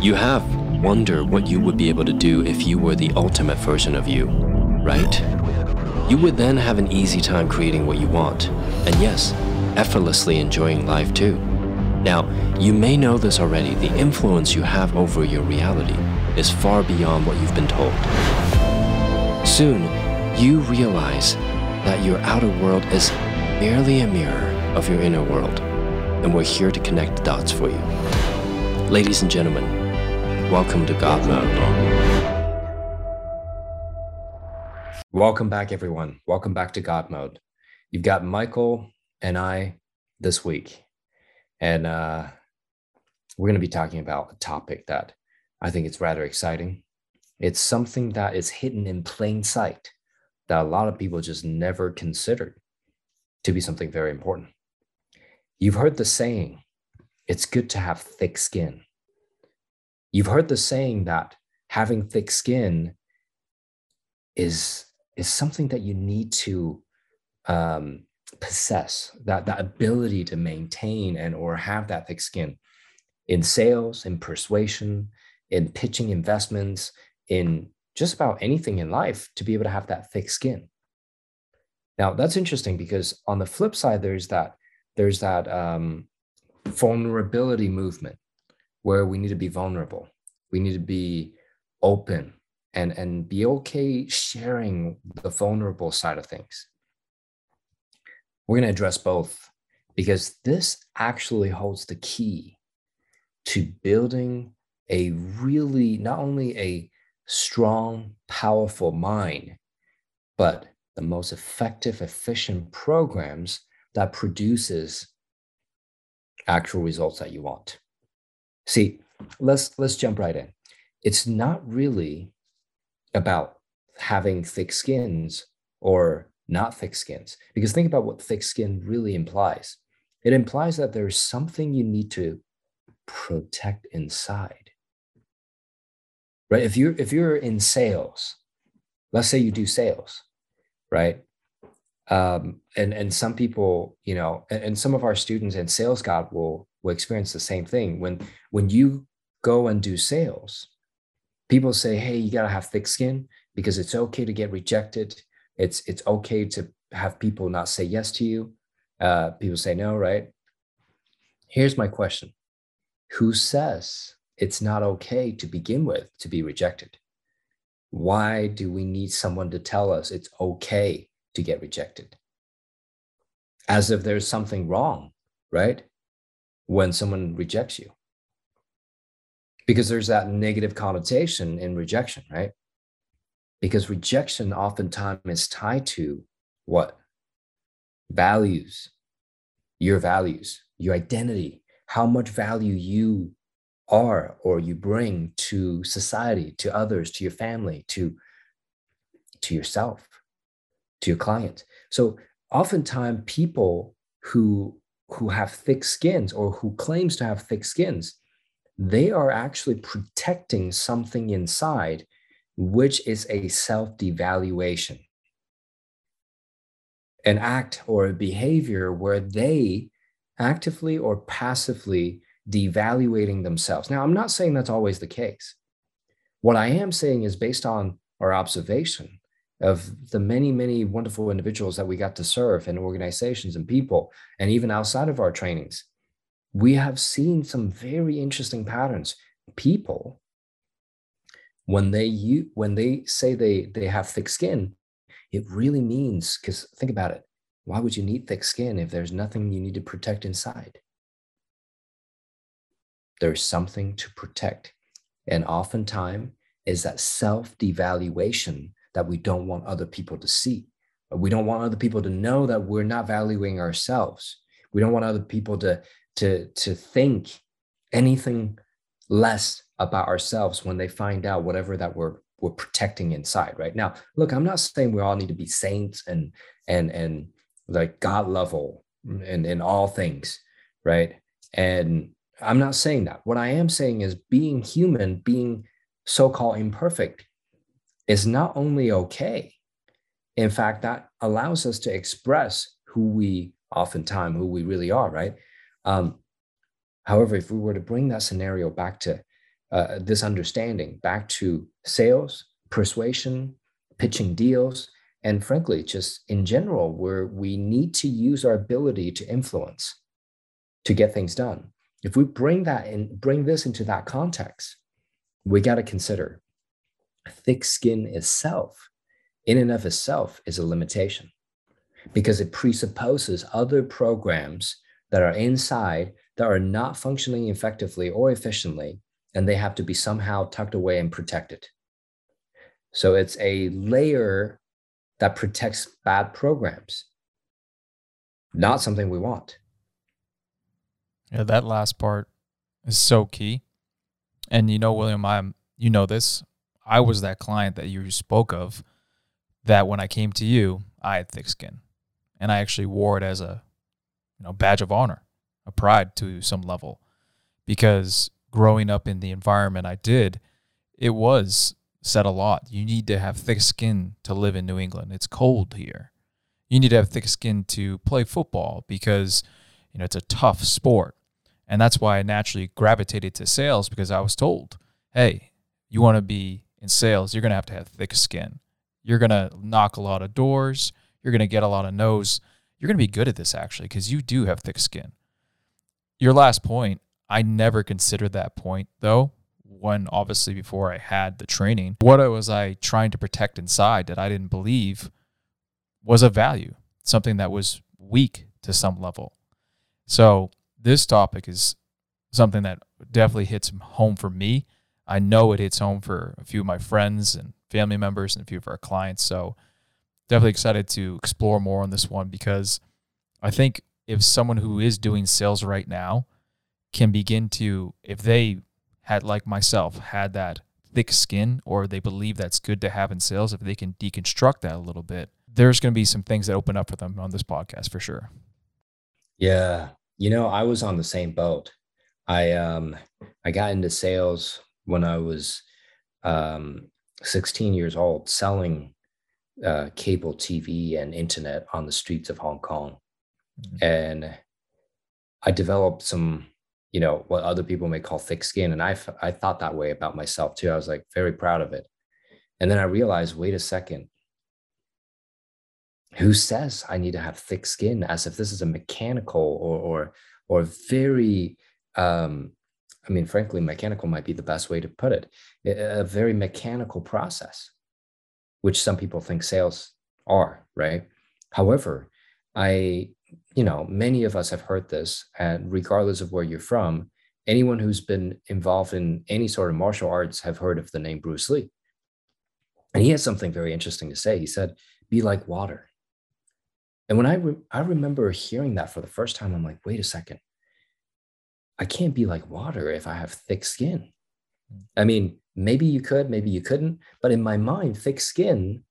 You have wondered what you would be able to do if you were the ultimate version of you, right? You would then have an easy time creating what you want, and yes, effortlessly enjoying life too. Now, you may know this already the influence you have over your reality is far beyond what you've been told. Soon, you realize that your outer world is merely a mirror of your inner world, and we're here to connect the dots for you. Ladies and gentlemen, welcome to God Mode. Welcome back, everyone. Welcome back to God Mode. You've got Michael and I this week, and uh, we're going to be talking about a topic that I think it's rather exciting. It's something that is hidden in plain sight that a lot of people just never considered to be something very important. You've heard the saying, it's good to have thick skin. You've heard the saying that having thick skin is, is something that you need to um, possess, that, that ability to maintain and or have that thick skin in sales, in persuasion, in pitching investments, in just about anything in life to be able to have that thick skin. Now that's interesting because on the flip side, there's that there's that um, vulnerability movement where we need to be vulnerable. We need to be open and and be okay sharing the vulnerable side of things. We're going to address both because this actually holds the key to building a really not only a strong, powerful mind, but the most effective, efficient programs that produces actual results that you want. See, let's let's jump right in. It's not really about having thick skins or not thick skins because think about what thick skin really implies. It implies that there's something you need to protect inside right if you're if you're in sales let's say you do sales right um, and and some people you know and, and some of our students and sales god will will experience the same thing when when you go and do sales people say hey you got to have thick skin because it's okay to get rejected it's it's okay to have people not say yes to you uh, people say no right here's my question who says it's not okay to begin with to be rejected. Why do we need someone to tell us it's okay to get rejected? As if there's something wrong, right? When someone rejects you. Because there's that negative connotation in rejection, right? Because rejection oftentimes is tied to what? Values, your values, your identity, how much value you are or you bring to society, to others, to your family, to, to yourself, to your client. So oftentimes people who who have thick skins or who claims to have thick skins, they are actually protecting something inside, which is a self-devaluation. An act or a behavior where they actively or passively devaluating themselves. Now, I'm not saying that's always the case. What I am saying is based on our observation of the many, many wonderful individuals that we got to serve and organizations and people, and even outside of our trainings, we have seen some very interesting patterns. People, when they you when they say they they have thick skin, it really means because think about it. Why would you need thick skin if there's nothing you need to protect inside? there's something to protect. And oftentimes is that self devaluation that we don't want other people to see. We don't want other people to know that we're not valuing ourselves. We don't want other people to, to, to think anything less about ourselves when they find out whatever that we're we're protecting inside right now look i'm not saying we all need to be saints and and and like god level and in all things right and I'm not saying that. What I am saying is being human, being so called imperfect, is not only okay. In fact, that allows us to express who we oftentimes, who we really are, right? Um, However, if we were to bring that scenario back to uh, this understanding, back to sales, persuasion, pitching deals, and frankly, just in general, where we need to use our ability to influence to get things done. If we bring that in, bring this into that context, we got to consider thick skin itself, in and of itself, is a limitation because it presupposes other programs that are inside that are not functioning effectively or efficiently, and they have to be somehow tucked away and protected. So it's a layer that protects bad programs, not something we want. Yeah, that last part is so key. And you know, William, I'm you know this. I was that client that you spoke of that when I came to you, I had thick skin. And I actually wore it as a you know badge of honor, a pride to some level. Because growing up in the environment I did, it was said a lot. You need to have thick skin to live in New England. It's cold here. You need to have thick skin to play football because you know it's a tough sport. And that's why I naturally gravitated to sales because I was told, hey, you want to be in sales, you're going to have to have thick skin. You're going to knock a lot of doors. You're going to get a lot of no's. You're going to be good at this actually because you do have thick skin. Your last point, I never considered that point though, when obviously before I had the training. What was I trying to protect inside that I didn't believe was of value, something that was weak to some level. So this topic is something that definitely hits home for me. I know it hits home for a few of my friends and family members and a few of our clients. So definitely excited to explore more on this one because I think if someone who is doing sales right now can begin to, if they had like myself had that thick skin or they believe that's good to have in sales, if they can deconstruct that a little bit, there's going to be some things that open up for them on this podcast for sure. Yeah, you know, I was on the same boat. I um I got into sales when I was um 16 years old, selling uh, cable TV and internet on the streets of Hong Kong, mm-hmm. and I developed some, you know, what other people may call thick skin, and I I thought that way about myself too. I was like very proud of it, and then I realized, wait a second, who says I need to have thick skin as if this is a mechanical or or or very um, I mean, frankly, mechanical might be the best way to put it. A very mechanical process, which some people think sales are, right? However, I, you know, many of us have heard this, and regardless of where you're from, anyone who's been involved in any sort of martial arts have heard of the name Bruce Lee. And he has something very interesting to say. He said, be like water. And when I re- I remember hearing that for the first time, I'm like, wait a second. I can't be like water if I have thick skin. Mm. I mean, maybe you could, maybe you couldn't, but in my mind, thick skin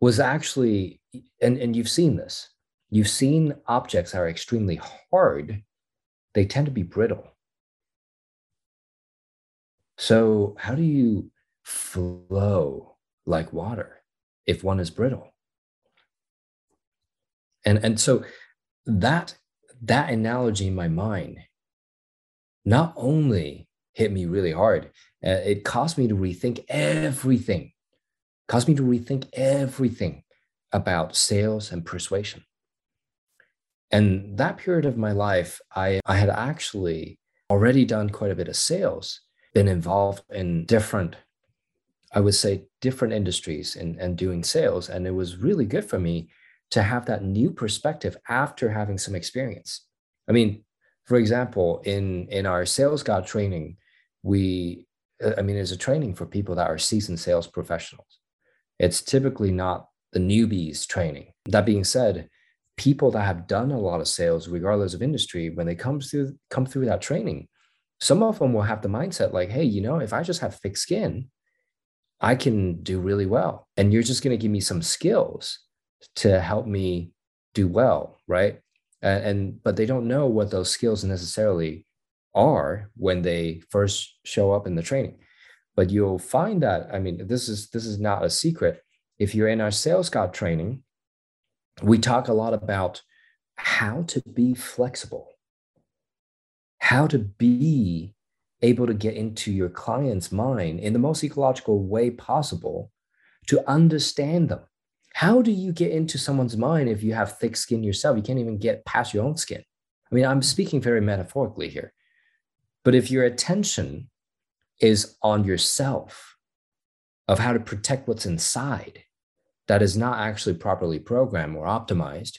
was actually, and, and you've seen this, you've seen objects that are extremely hard, they tend to be brittle. So, how do you flow like water if one is brittle? and and so that that analogy in my mind not only hit me really hard uh, it caused me to rethink everything caused me to rethink everything about sales and persuasion and that period of my life i i had actually already done quite a bit of sales been involved in different i would say different industries and, and doing sales and it was really good for me to have that new perspective after having some experience. I mean, for example, in in our sales god training, we uh, I mean, it's a training for people that are seasoned sales professionals. It's typically not the newbies training. That being said, people that have done a lot of sales, regardless of industry, when they come through come through that training, some of them will have the mindset like, hey, you know, if I just have thick skin, I can do really well. And you're just going to give me some skills to help me do well, right? And, and but they don't know what those skills necessarily are when they first show up in the training. But you'll find that I mean this is this is not a secret. If you're in our sales god training, we talk a lot about how to be flexible how to be able to get into your client's mind in the most ecological way possible to understand them. How do you get into someone's mind if you have thick skin yourself? You can't even get past your own skin. I mean, I'm speaking very metaphorically here. But if your attention is on yourself, of how to protect what's inside that is not actually properly programmed or optimized,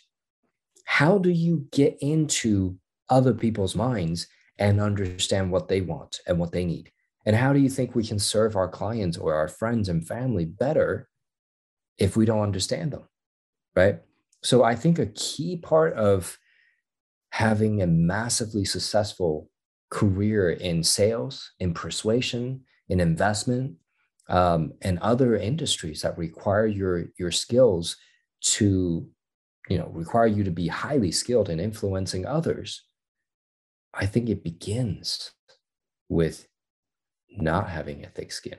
how do you get into other people's minds and understand what they want and what they need? And how do you think we can serve our clients or our friends and family better if we don't understand them? Right. So I think a key part of having a massively successful career in sales, in persuasion, in investment, um, and other industries that require your your skills to, you know, require you to be highly skilled in influencing others. I think it begins with not having a thick skin.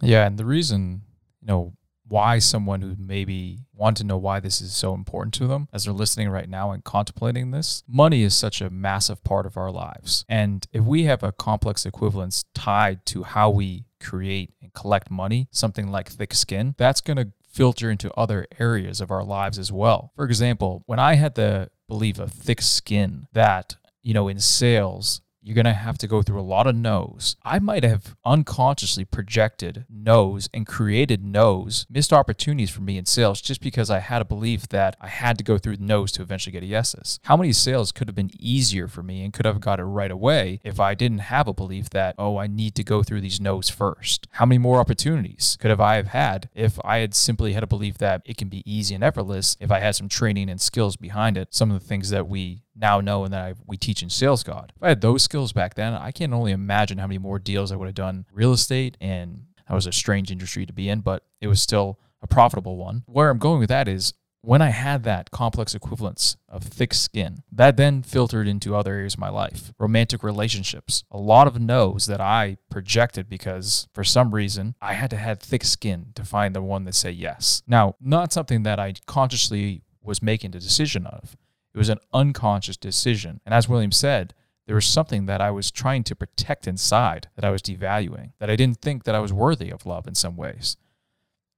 Yeah, and the reason, you know, why someone who maybe want to know why this is so important to them as they're listening right now and contemplating this. Money is such a massive part of our lives. And if we have a complex equivalence tied to how we create and collect money, something like thick skin, that's going to filter into other areas of our lives as well. For example, when I had the belief of thick skin that, you know, in sales, you're going to have to go through a lot of no's. I might have unconsciously projected no's and created no's, missed opportunities for me in sales just because I had a belief that I had to go through no's to eventually get a yeses. How many sales could have been easier for me and could have got it right away if I didn't have a belief that, oh, I need to go through these no's first? How many more opportunities could have I have had if I had simply had a belief that it can be easy and effortless if I had some training and skills behind it? Some of the things that we now knowing that I, we teach in Sales God. If I had those skills back then, I can't only imagine how many more deals I would have done real estate. And that was a strange industry to be in, but it was still a profitable one. Where I'm going with that is when I had that complex equivalence of thick skin, that then filtered into other areas of my life. Romantic relationships, a lot of no's that I projected because for some reason I had to have thick skin to find the one that say yes. Now, not something that I consciously was making the decision of. It was an unconscious decision. And as William said, there was something that I was trying to protect inside that I was devaluing, that I didn't think that I was worthy of love in some ways.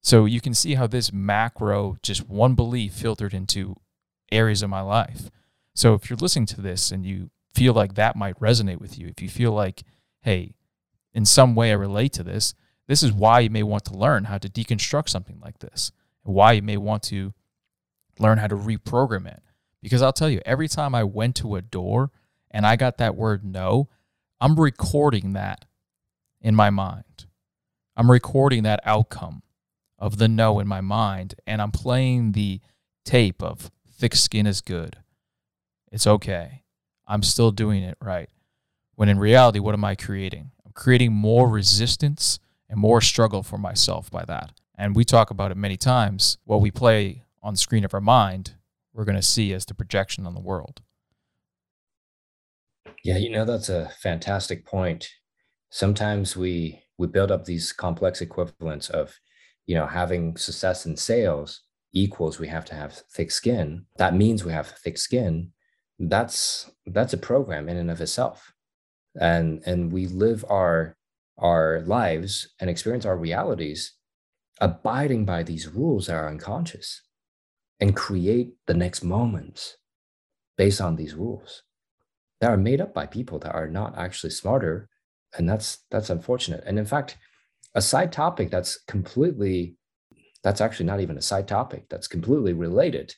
So you can see how this macro, just one belief filtered into areas of my life. So if you're listening to this and you feel like that might resonate with you, if you feel like, hey, in some way I relate to this, this is why you may want to learn how to deconstruct something like this, and why you may want to learn how to reprogram it. Because I'll tell you, every time I went to a door and I got that word no, I'm recording that in my mind. I'm recording that outcome of the no in my mind, and I'm playing the tape of thick skin is good. It's okay. I'm still doing it right. When in reality, what am I creating? I'm creating more resistance and more struggle for myself by that. And we talk about it many times. What we play on the screen of our mind we're going to see as the projection on the world. Yeah, you know that's a fantastic point. Sometimes we we build up these complex equivalents of, you know, having success in sales equals we have to have thick skin. That means we have thick skin. That's that's a program in and of itself. And and we live our our lives and experience our realities abiding by these rules that are unconscious and create the next moments based on these rules that are made up by people that are not actually smarter. And that's that's unfortunate. And in fact a side topic that's completely that's actually not even a side topic that's completely related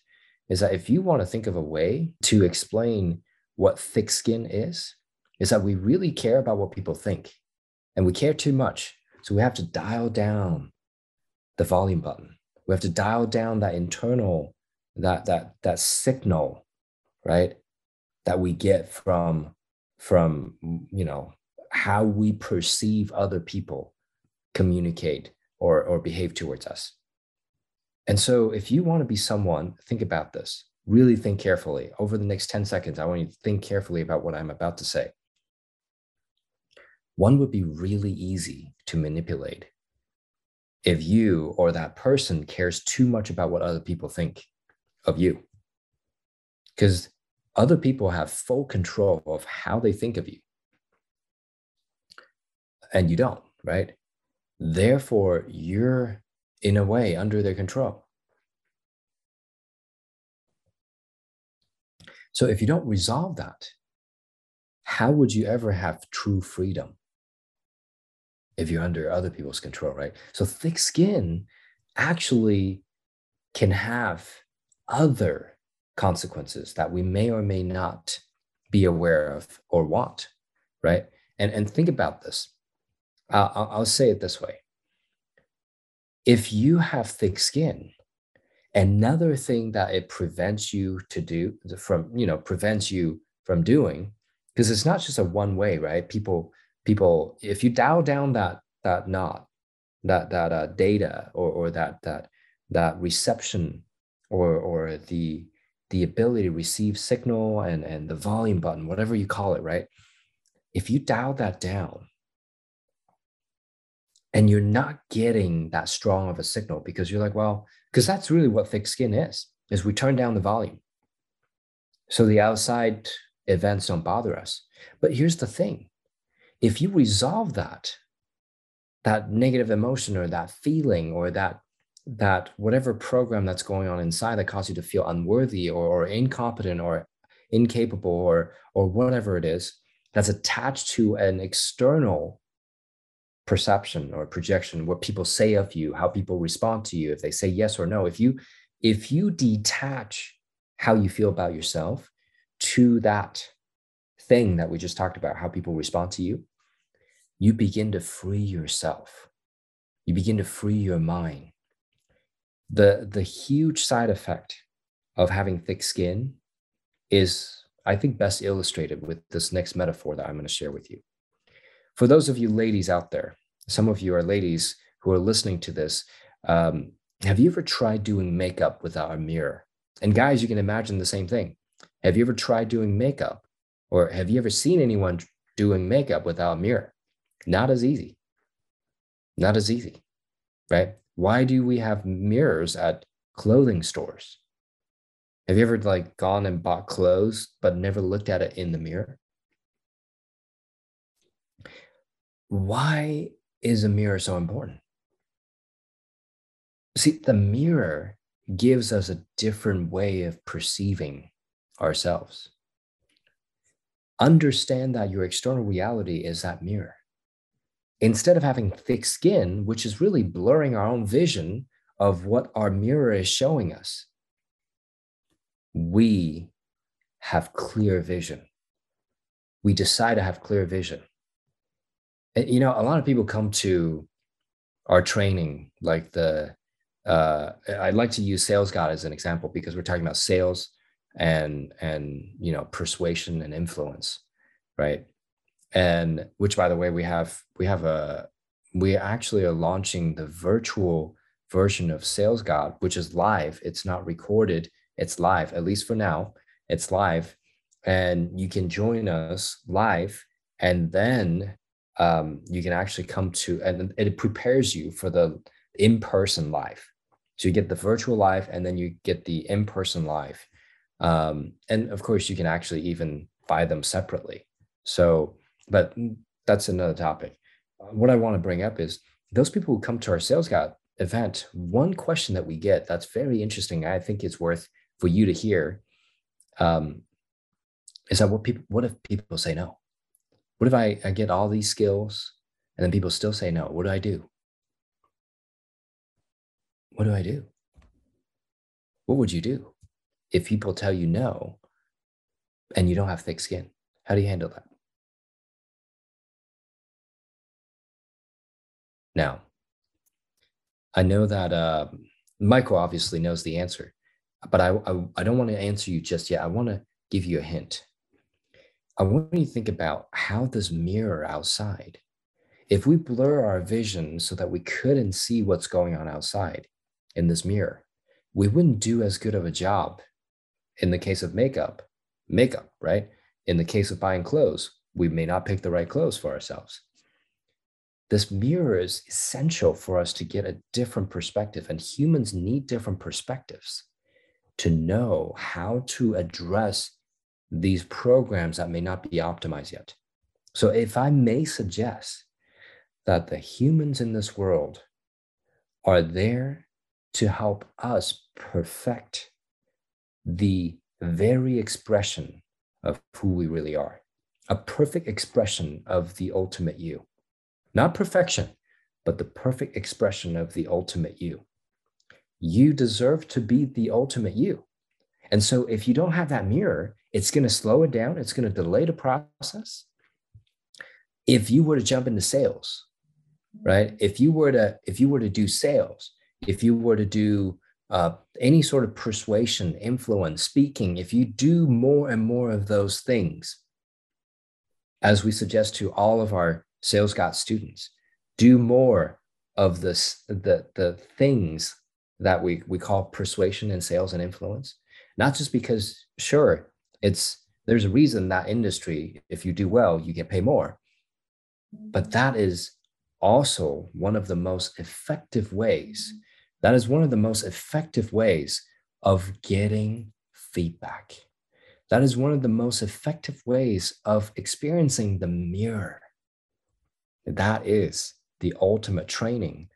is that if you want to think of a way to explain what thick skin is is that we really care about what people think and we care too much. So we have to dial down the volume button. We have to dial down that internal that that that signal right that we get from from you know how we perceive other people communicate or or behave towards us. And so if you want to be someone think about this. Really think carefully. Over the next 10 seconds i want you to think carefully about what i'm about to say. One would be really easy to manipulate if you or that person cares too much about what other people think of you. Because other people have full control of how they think of you. And you don't, right? Therefore, you're in a way under their control. So if you don't resolve that, how would you ever have true freedom if you're under other people's control, right? So thick skin actually can have other consequences that we may or may not be aware of or want, right? And, and think about this. I'll, I'll say it this way. If you have thick skin, another thing that it prevents you to do from, you know, prevents you from doing, because it's not just a one way, right? People, people, if you dial down that that knot, that that uh, data or or that that that reception or or the the ability to receive signal and and the volume button whatever you call it right? If you dial that down and you're not getting that strong of a signal because you're like well because that's really what thick skin is is we turn down the volume. So the outside events don't bother us. But here's the thing. If you resolve that that negative emotion or that feeling or that that whatever program that's going on inside that causes you to feel unworthy or, or incompetent or incapable or or whatever it is that's attached to an external perception or projection what people say of you how people respond to you if they say yes or no. If you if you detach how you feel about yourself to that thing that we just talked about how people respond to you you begin to free yourself. You begin to free your mind the the huge side effect of having thick skin is i think best illustrated with this next metaphor that i'm going to share with you. For those of you ladies out there some of you are ladies who are listening to this um, have you ever tried doing makeup without a mirror? And guys you can imagine the same thing. Have you ever tried doing makeup? Or have you ever seen anyone doing makeup without a mirror? Not as easy. Not as easy right why do we have mirrors at clothing stores? Have you ever like gone and bought clothes but never looked at it in the mirror? Why is a mirror so important? See, the mirror gives us a different way of perceiving ourselves. Understand that your external reality is that mirror instead of having thick skin, which is really blurring our own vision of what our mirror is showing us, we have clear vision. We decide to have clear vision. And, you know, a lot of people come to our training, like the, uh, I like to use Sales God as an example because we're talking about sales and and you know persuasion and influence, right? And which by the way we have we have a we actually are launching the virtual version of sales god which is live. It's not recorded. It's live at least for now. It's live. And you can join us live. And then um, you can actually come to and it prepares you for the in-person live. So you get the virtual live and then you get the in-person live. Um, and of course you can actually even buy them separately. So but that's another topic. Uh, what I want to bring up is those people who come to our Sales God event, one question that we get that's very interesting, I think it's worth for you to hear, um, is that what people, what if people say no? What if I, I get all these skills and then people still say no? What do I do? What do I do? What would you do if people tell you no and you don't have thick skin? How do you handle that? Now, I know that uh, Michael obviously knows the answer, but I, I, I don't want to answer you just yet. I want to give you a hint. I want you to think about how this mirror outside. If we blur our vision so that we couldn't see what's going on outside in this mirror, we wouldn't do as good of a job in the case of makeup, makeup, right? In the case of buying clothes, we may not pick the right clothes for ourselves this mirror is essential for us to get a different perspective and humans need different perspectives to know how to address these programs that may not be optimized yet. So, if I may suggest that the humans in this world are there to help us perfect the very expression of who we really are, a perfect expression of the ultimate you. Not perfection, but the perfect expression of the ultimate you. You deserve to be the ultimate you. And so if you don't have that mirror, it's going to slow it down, it's going to delay the process. If you were to jump into sales, right? If you were to if you were to do sales, if you were to do uh, any sort of persuasion, influence, speaking, if you do more and more of those things, as we suggest to all of our Sales God students, do more of this, the, the things that we, we call persuasion and sales and influence, not just because, sure, it's there's a reason that industry, if you do well, you get paid more. But that is also one of the most effective ways mm-hmm. that is one of the most effective ways of getting feedback. That is one of the most effective ways of experiencing the mirror. That is the ultimate training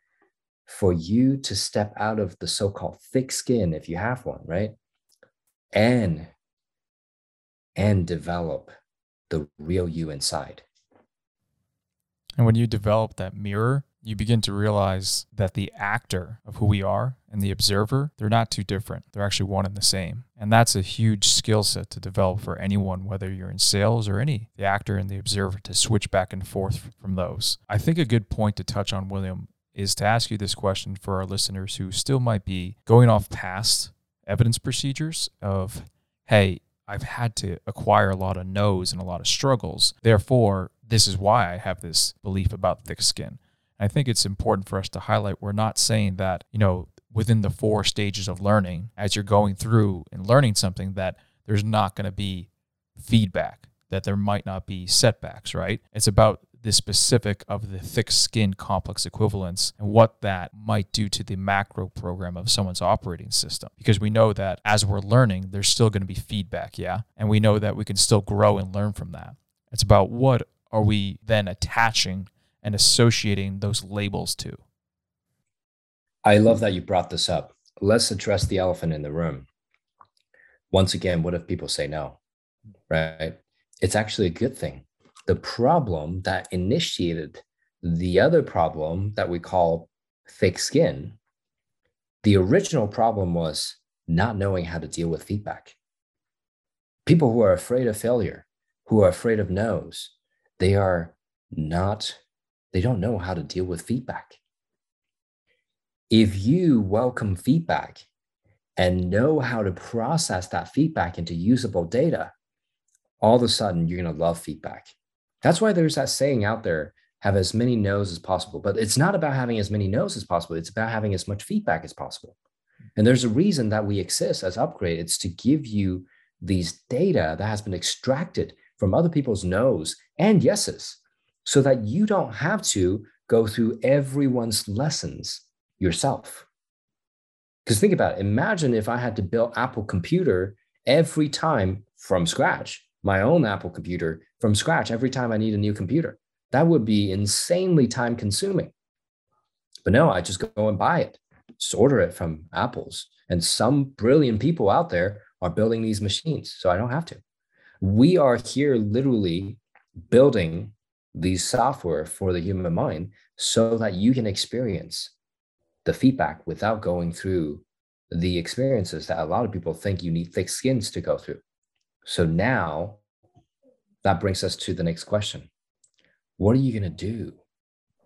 for you to step out of the so called thick skin, if you have one, right? And and develop the real you inside. And when you develop that mirror, you begin to realize that the actor of who we are and the observer, they're not too different. They're actually one and the same. And that's a huge skill set to develop for anyone, whether you're in sales or any, the actor and the observer, to switch back and forth from those. I think a good point to touch on, William, is to ask you this question for our listeners who still might be going off past evidence procedures of, hey, I've had to acquire a lot of no's and a lot of struggles. Therefore, this is why I have this belief about thick skin. I think it's important for us to highlight we're not saying that, you know, within the four stages of learning, as you're going through and learning something, that there's not going to be feedback, that there might not be setbacks, right? It's about the specific of the thick skin complex equivalence and what that might do to the macro program of someone's operating system. Because we know that as we're learning, there's still going to be feedback, yeah? And we know that we can still grow and learn from that. It's about what are we then attaching and associating those labels to. I love that you brought this up. Let's address the elephant in the room. Once again, what if people say no? Right? It's actually a good thing. The problem that initiated the other problem that we call thick skin, the original problem was not knowing how to deal with feedback. People who are afraid of failure, who are afraid of no's, they are not they don't know how to deal with feedback. If you welcome feedback and know how to process that feedback into usable data, all of a sudden you're going to love feedback. That's why there's that saying out there have as many no's as possible. But it's not about having as many no's as possible, it's about having as much feedback as possible. And there's a reason that we exist as Upgrade it's to give you these data that has been extracted from other people's no's and yeses so that you don't have to go through everyone's lessons yourself. Because think about it. Imagine if I had to build Apple computer every time from scratch, my own Apple computer from scratch every time I need a new computer. That would be insanely time consuming. But no, I just go and buy it, just order it from Apple's. And some brilliant people out there are building these machines, so I don't have to. We are here literally building these software for the human mind so that you can experience the feedback without going through the experiences that a lot of people think you need thick skins to go through. So now that brings us to the next question. What are you going to do?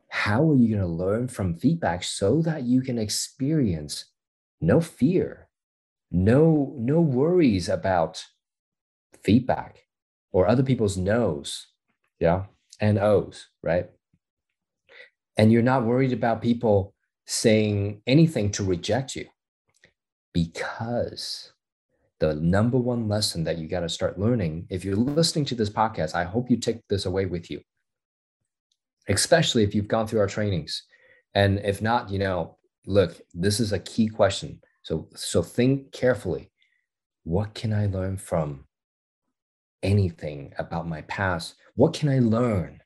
How are you going to learn from feedback so that you can experience no fear, no no worries about feedback or other people's no's, yeah? And O's, right? And you're not worried about people saying anything to reject you because the number one lesson that you got to start learning, if you're listening to this podcast, I hope you take this away with you, especially if you've gone through our trainings. And if not, you know, look, this is a key question. So, so think carefully. What can I learn from anything about my past, what can I learn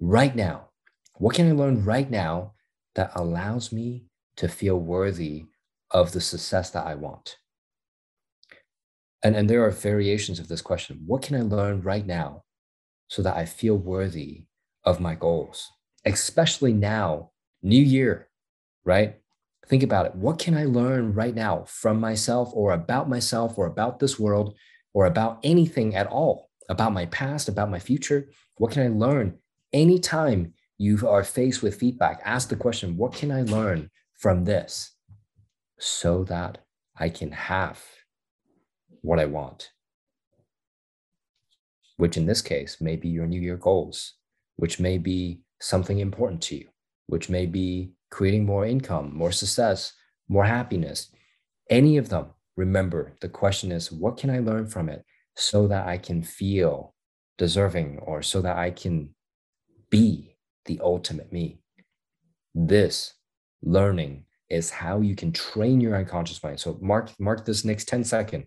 right now? What can I learn right now that allows me to feel worthy of the success that I want? And, and there are variations of this question. What can I learn right now so that I feel worthy of my goals? Especially now, new year, right? Think about it. What can I learn right now from myself or about myself or about this world or about anything at all, about my past, about my future? What can I learn anytime you are faced with feedback? Ask the question, what can I learn from this so that I can have what I want? Which in this case may be your New Year goals, which may be something important to you, which may be creating more income, more success, more happiness. Any of them, remember the question is, what can I learn from it so that I can feel deserving or so that I can be the ultimate me? This learning is how you can train your unconscious mind. So mark mark this next 10 second.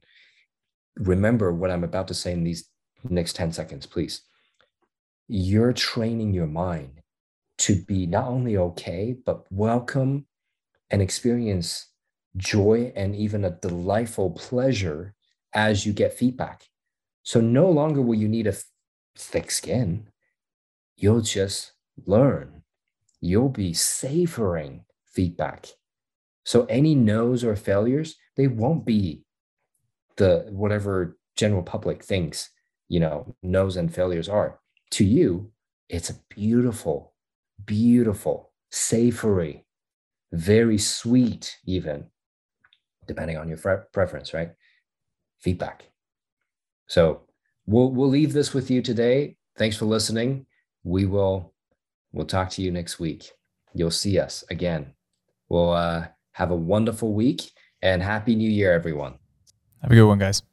Remember what I'm about to say in these next 10 seconds, please. You're training your mind to be not only okay, but welcome and experience joy and even a delightful pleasure as you get feedback. So no longer will you need a thick skin. You'll just learn. You'll be savoring feedback. So any no's or failures, they won't be the whatever general public thinks, you know, no's and failures are. To you, it's a beautiful beautiful, savory, very sweet, even depending on your preference, right? Feedback. So we'll we'll leave this with you today. Thanks for listening. We will we'll talk to you next week. You'll see us again. We'll uh, have a wonderful week and happy new year, everyone. Have a good one, guys.